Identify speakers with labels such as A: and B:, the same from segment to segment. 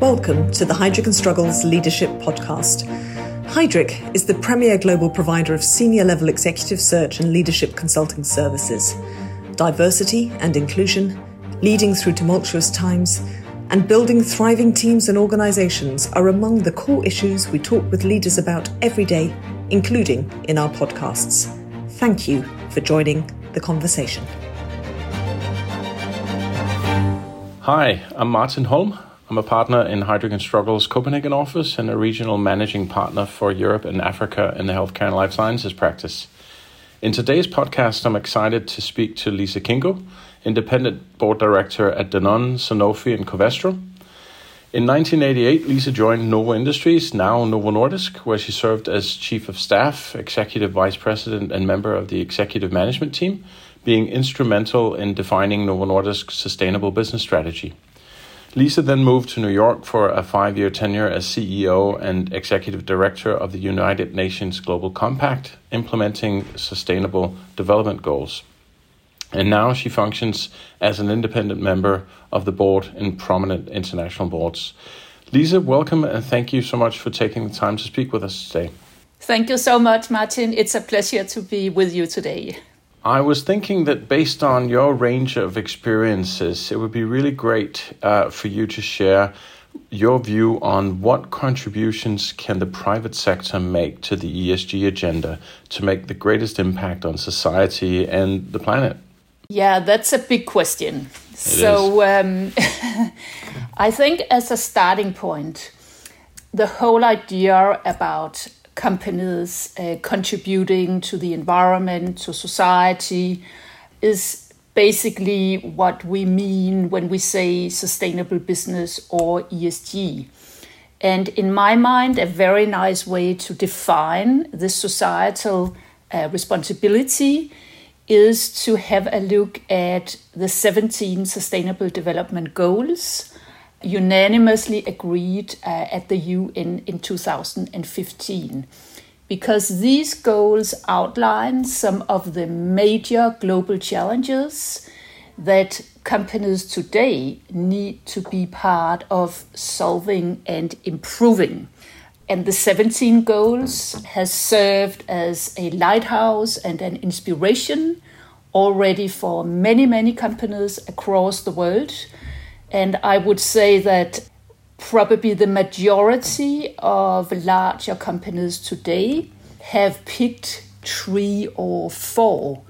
A: Welcome to the Heidrick and Struggles Leadership Podcast. Heidrick is the premier global provider of senior level executive search and leadership consulting services. Diversity and inclusion, leading through tumultuous times, and building thriving teams and organizations are among the core issues we talk with leaders about every day, including in our podcasts. Thank you for joining the conversation.
B: Hi, I'm Martin Holm. I'm a partner in and Struggles Copenhagen office and a regional managing partner for Europe and Africa in the healthcare and life sciences practice. In today's podcast, I'm excited to speak to Lise Kingo, independent board director at Danone, Sanofi, and Covestro. In 1988, Lise joined Novo Industries, now Novo Nordisk, where she served as chief of staff, executive vice president, and member of the executive management team, being instrumental in defining Novo Nordisk's sustainable business strategy. Lise then moved to New York for a five year tenure as CEO and Executive Director of the United Nations Global Compact, implementing sustainable development goals. And now she functions as an independent member of the board in prominent international boards. Lise, welcome and thank you so much for taking the time to speak with us today.
C: Thank you so much, Martin. It's a pleasure to be with you today.
B: I was thinking that based on your range of experiences, it would be really great uh, for you to share your view on what contributions can the private sector make to the ESG agenda to make the greatest impact on society and the planet.
C: Yeah, that's a big question. It so um, I think as a starting point, the whole idea about companies uh, contributing to the environment, to society, is basically what we mean when we say sustainable business or ESG. And in my mind, a very nice way to define this societal uh, responsibility is to have a look at the 17 Sustainable Development Goals unanimously agreed uh, at the UN in 2015 because these goals outline some of the major global challenges that companies today need to be part of solving and improving. And the 17 goals has served as a lighthouse and an inspiration already for many, many companies across the world and I would say that probably the majority of larger companies today have picked three or four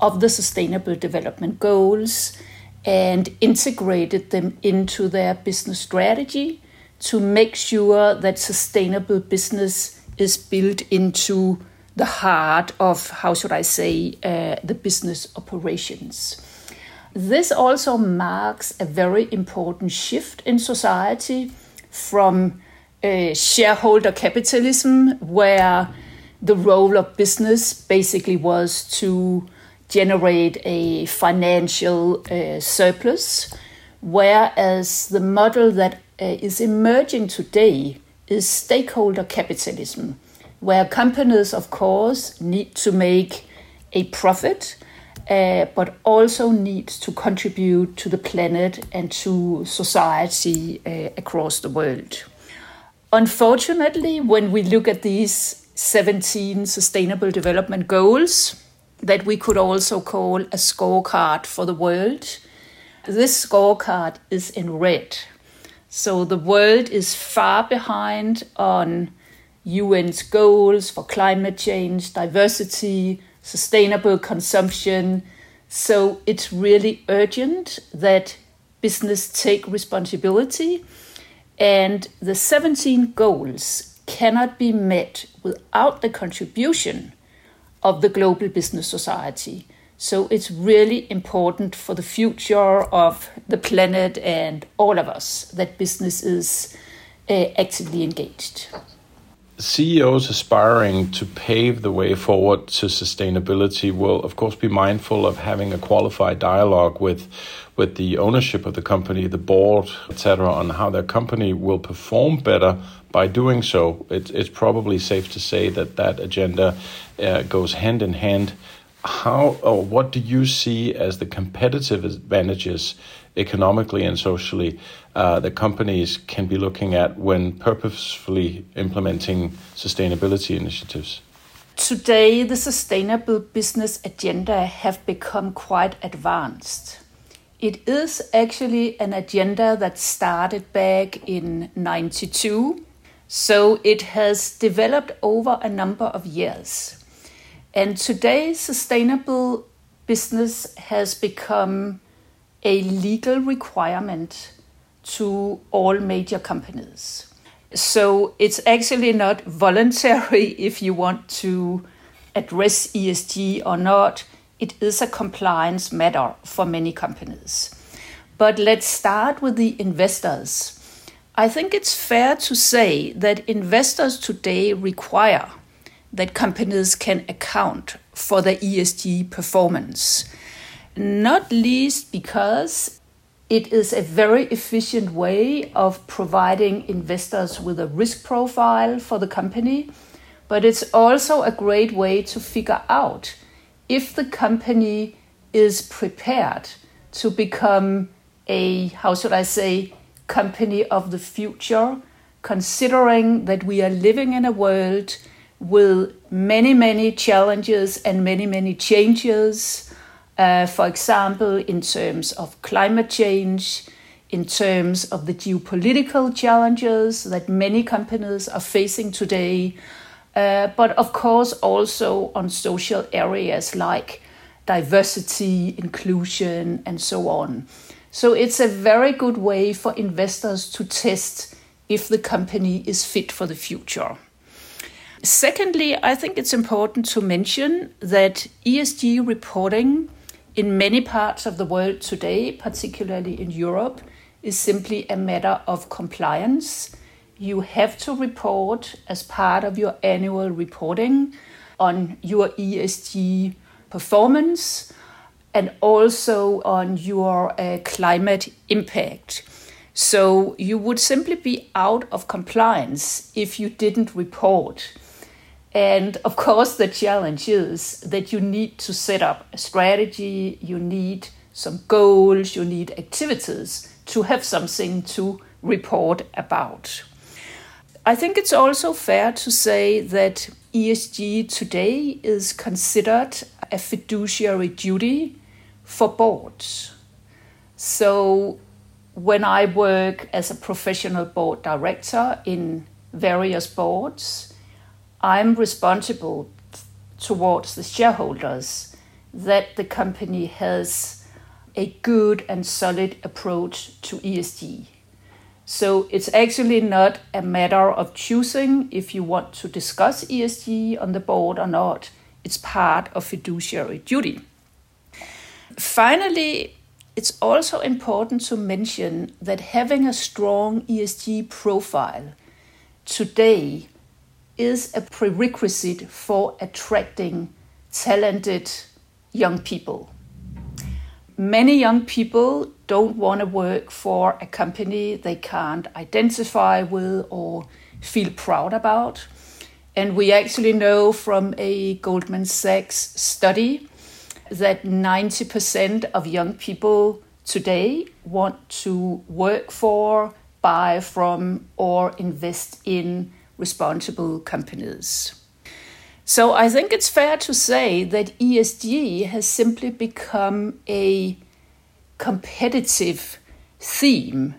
C: of the sustainable development goals and integrated them into their business strategy to make sure that sustainable business is built into the heart of, how should I say, uh, the business operations. This also marks a very important shift in society from uh, shareholder capitalism, where the role of business basically was to generate a financial uh, surplus, whereas the model that uh, is emerging today is stakeholder capitalism, where companies, of course, need to make a profit uh, but also needs to contribute to the planet and to society uh, across the world. Unfortunately, when we look at these 17 Sustainable Development Goals, that we could also call a scorecard for the world, this scorecard is in red. So the world is far behind on UN's goals for climate change, diversity, sustainable consumption. So it's really urgent that business take responsibility. And the 17 goals cannot be met without the contribution of the global business society. So it's really important for the future of the planet and all of us that business is uh, actively engaged.
B: CEOs aspiring to pave the way forward to sustainability will, of course, be mindful of having a qualified dialogue with, with the ownership of the company, the board, etc., on how their company will perform better by doing so. It, it's probably safe to say that that agenda uh, goes hand in hand. How or what do you see as the competitive advantages economically and socially uh, that companies can be looking at when purposefully implementing sustainability initiatives?
C: Today, the sustainable business agenda have become quite advanced. It is actually an agenda that started back in 92, so it has developed over a number of years. And today, sustainable business has become a legal requirement to all major companies. So it's actually not voluntary if you want to address ESG or not. It is a compliance matter for many companies. But let's start with the investors. I think it's fair to say that investors today require that companies can account for their ESG performance, not least because it is a very efficient way of providing investors with a risk profile for the company, but it's also a great way to figure out if the company is prepared to become a, how should I say, company of the future, considering that we are living in a world with many, many challenges and many, many changes uh, for example, in terms of climate change, in terms of the geopolitical challenges that many companies are facing today, uh, but of course also on social areas like diversity, inclusion, and so on. So it's a very good way for investors to test if the company is fit for the future. Secondly, I think it's important to mention that ESG reporting in many parts of the world today, particularly in Europe, is simply a matter of compliance. You have to report as part of your annual reporting on your ESG performance and also on your uh, climate impact. So you would simply be out of compliance if you didn't report. And of course, the challenge is that you need to set up a strategy, you need some goals, you need activities to have something to report about. I think it's also fair to say that ESG today is considered a fiduciary duty for boards. So, when I work as a professional board director in various boards, I'm responsible towards the shareholders that the company has a good and solid approach to ESG. So it's actually not a matter of choosing if you want to discuss ESG on the board or not. It's part of fiduciary duty. Finally, it's also important to mention that having a strong ESG profile today is a prerequisite for attracting talented young people. Many young people don't want to work for a company they can't identify with or feel proud about. And we actually know from a Goldman Sachs study that 90% of young people today want to work for, buy from, or invest in responsible companies. So I think it's fair to say that ESG has simply become a competitive theme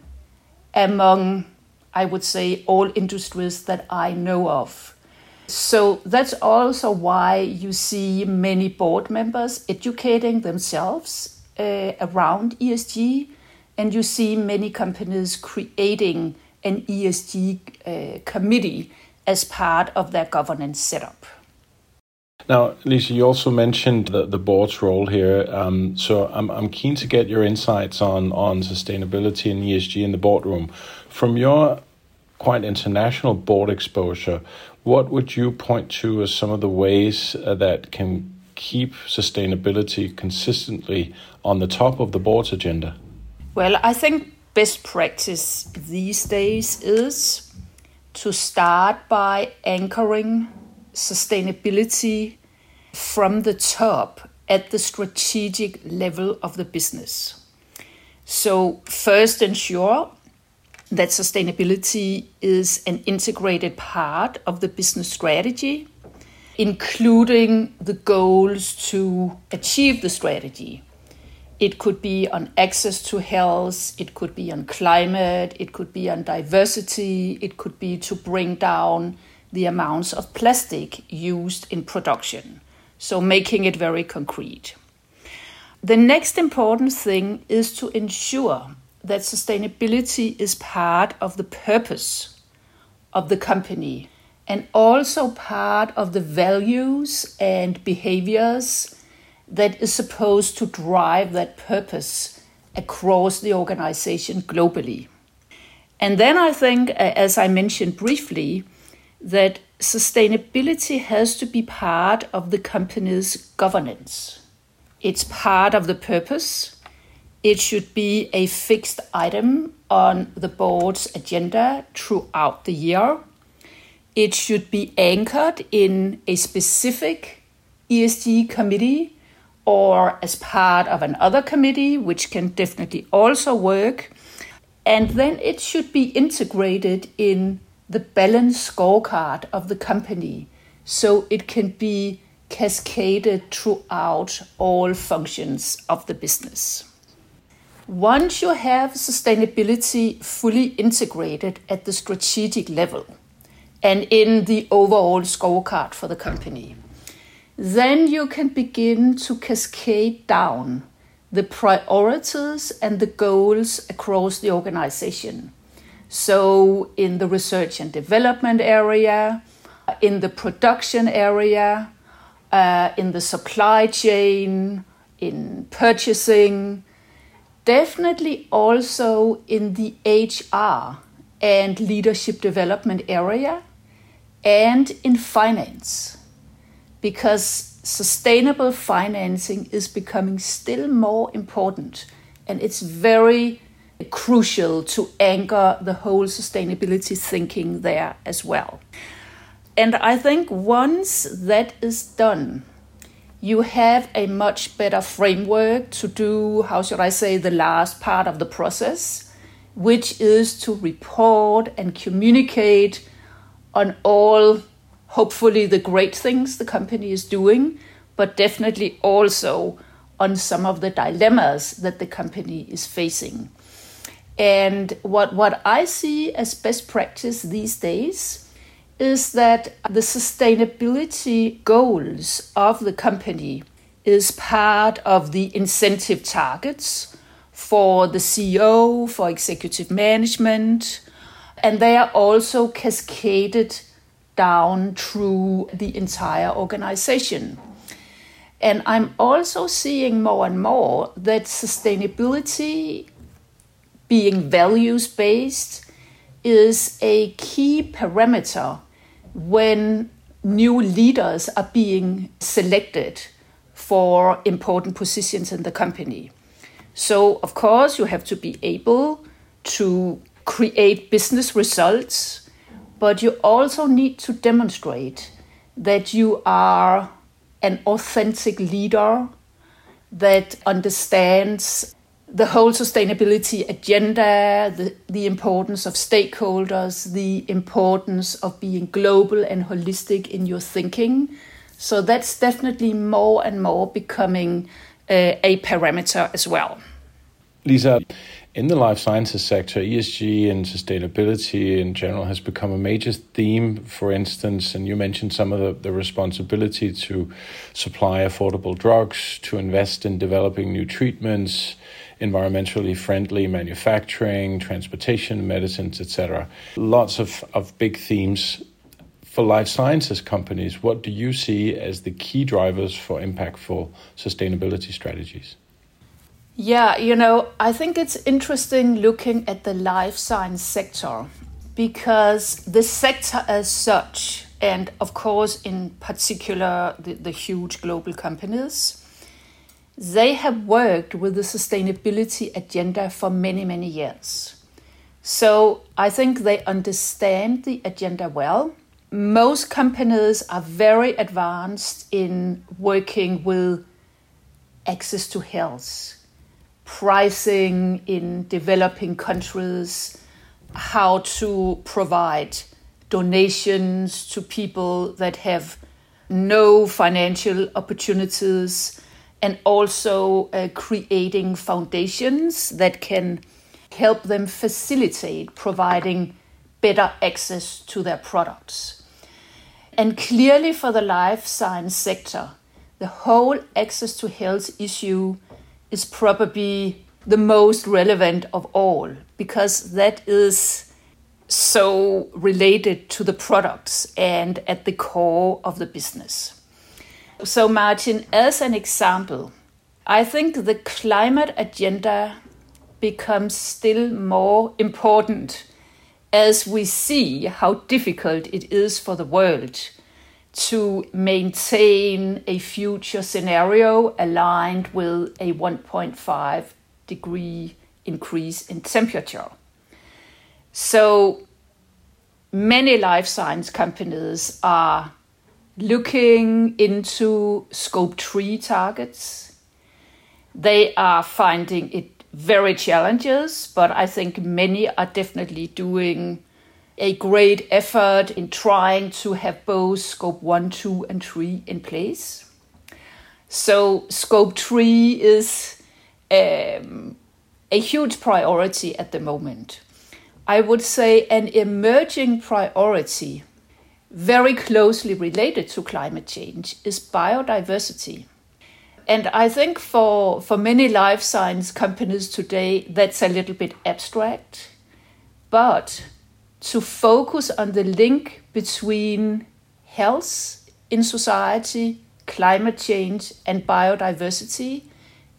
C: among, I would say, all industries that I know of. So that's also why you see many board members educating themselves uh, around ESG, and you see many companies creating an ESG uh, committee as part of their governance setup.
B: Now, Lise, you also mentioned the, the board's role here. Um, so I'm, I'm keen to get your insights on, on sustainability and ESG in the boardroom. From your quite international board exposure, what would you point to as some of the ways uh, that can keep sustainability consistently on the top of the board's agenda?
C: Well, I think best practice these days is to start by anchoring sustainability from the top at the strategic level of the business. So, first, ensure that sustainability is an integrated part of the business strategy, including the goals to achieve the strategy. It could be on access to health, it could be on climate, it could be on diversity, it could be to bring down the amounts of plastic used in production. So, making it very concrete. The next important thing is to ensure that sustainability is part of the purpose of the company and also part of the values and behaviors that is supposed to drive that purpose across the organization globally. And then I think, as I mentioned briefly, that sustainability has to be part of the company's governance. It's part of the purpose. It should be a fixed item on the board's agenda throughout the year. It should be anchored in a specific ESG committee or as part of another committee, which can definitely also work. And then it should be integrated in the balance scorecard of the company so it can be cascaded throughout all functions of the business. Once you have sustainability fully integrated at the strategic level and in the overall scorecard for the company, then you can begin to cascade down the priorities and the goals across the organization. So, in the research and development area, in the production area, uh, in the supply chain, in purchasing, definitely also in the HR and leadership development area, and in finance because sustainable financing is becoming still more important and it's very crucial to anchor the whole sustainability thinking there as well. And I think once that is done, you have a much better framework to do, how should I say, the last part of the process, which is to report and communicate on all hopefully the great things the company is doing, but definitely also on some of the dilemmas that the company is facing. And what, what I see as best practice these days is that the sustainability goals of the company is part of the incentive targets for the CEO, for executive management, and they are also cascaded down through the entire organization. And I'm also seeing more and more that sustainability, being values based, is a key parameter when new leaders are being selected for important positions in the company. So, of course, you have to be able to create business results but you also need to demonstrate that you are an authentic leader that understands the whole sustainability agenda, the, the importance of stakeholders, the importance of being global and holistic in your thinking. So that's definitely more and more becoming uh, a parameter as well.
B: Lise, in the life sciences sector, ESG and sustainability in general has become a major theme, for instance, and you mentioned some of the, the responsibility to supply affordable drugs, to invest in developing new treatments, environmentally friendly manufacturing, transportation, medicines, etc. Lots of, of big themes. For life sciences companies, what do you see as the key drivers for impactful sustainability strategies?
C: Yeah, you know, I think it's interesting looking at the life science sector because the sector as such, and of course, in particular, the, the huge global companies, they have worked with the sustainability agenda for many, many years. So I think they understand the agenda well. Most companies are very advanced in working with access to health pricing in developing countries, how to provide donations to people that have no financial opportunities, and also uh, creating foundations that can help them facilitate providing better access to their products. And clearly, for the life science sector, the whole access to health issue is probably the most relevant of all because that is so related to the products and at the core of the business. So, Martin, as an example, I think the climate agenda becomes still more important as we see how difficult it is for the world to maintain a future scenario aligned with a 1.5 degree increase in temperature. So many life science companies are looking into scope 3 targets. They are finding it very challenges, but I think many are definitely doing a great effort in trying to have both scope 1, 2, and 3 in place. So, scope 3 is um, a huge priority at the moment. I would say an emerging priority, very closely related to climate change, is biodiversity. And I think for, for many life science companies today, that's a little bit abstract. But to focus on the link between health in society, climate change, and biodiversity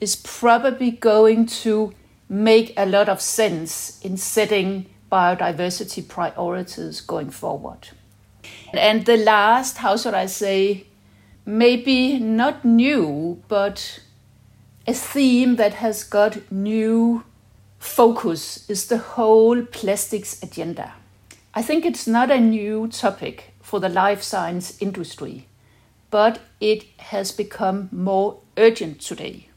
C: is probably going to make a lot of sense in setting biodiversity priorities going forward. And the last, how should I say, maybe not new, but a theme that has got new focus is the whole plastics agenda. I think it's not a new topic for the life science industry, but it has become more urgent today.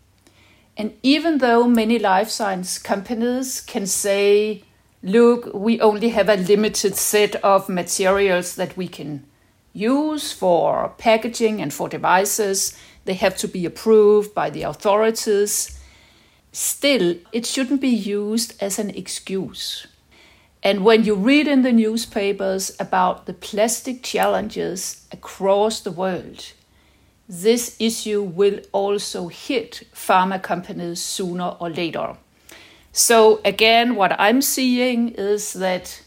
C: And even though many life science companies can say, look, we only have a limited set of materials that we can use for packaging and for devices. They have to be approved by the authorities. Still, it shouldn't be used as an excuse. And when you read in the newspapers about the plastic challenges across the world, this issue will also hit pharma companies sooner or later. So, again, what I'm seeing is that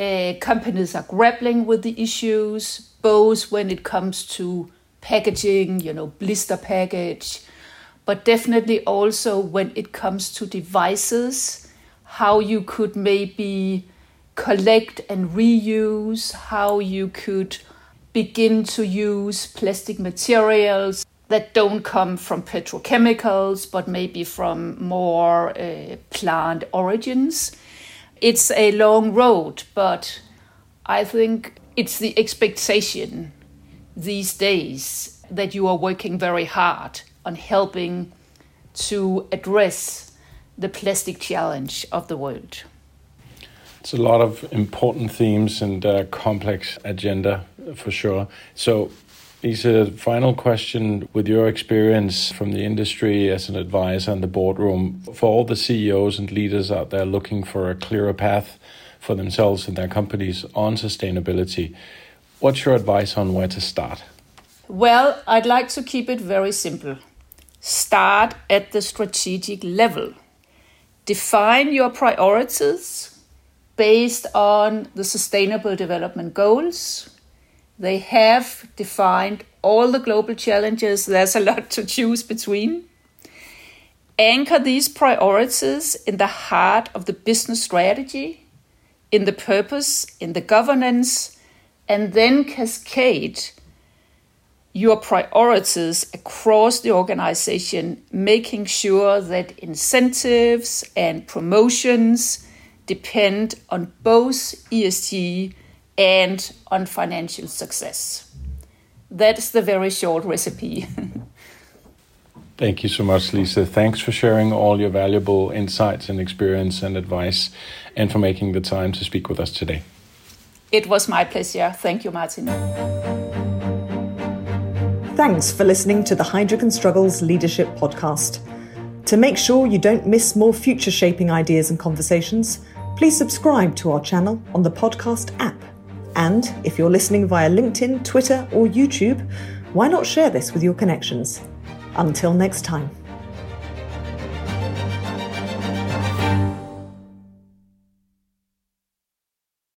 C: uh, companies are grappling with the issues, both when it comes to packaging, you know, blister package, but definitely also when it comes to devices, how you could maybe collect and reuse, how you could begin to use plastic materials that don't come from petrochemicals, but maybe from more uh, plant origins. It's a long road, but I think it's the expectation these days that you are working very hard on helping to address the plastic challenge of the world.
B: It's a lot of important themes and a complex agenda for sure. So, Lise, final question with your experience from the industry as an advisor in the boardroom for all the CEOs and leaders out there looking for a clearer path for themselves and their companies on sustainability. What's your advice on where to start?
C: Well, I'd like to keep it very simple. Start at the strategic level. Define your priorities based on the Sustainable Development Goals. They have defined all the global challenges. There's a lot to choose between. Anchor these priorities in the heart of the business strategy in the purpose, in the governance, and then cascade your priorities across the organization, making sure that incentives and promotions depend on both ESG and on financial success. That's the very short recipe.
B: Thank you so much, Lise. Thanks for sharing all your valuable insights and experience and advice, and for making the time to speak with us today.
C: It was my pleasure. Thank you, Martin.
A: Thanks for listening to the and Struggles Leadership Podcast. To make sure you don't miss more future shaping ideas and conversations, please subscribe to our channel on the podcast app. And if you're listening via LinkedIn, Twitter, or YouTube, why not share this with your connections? Until next time.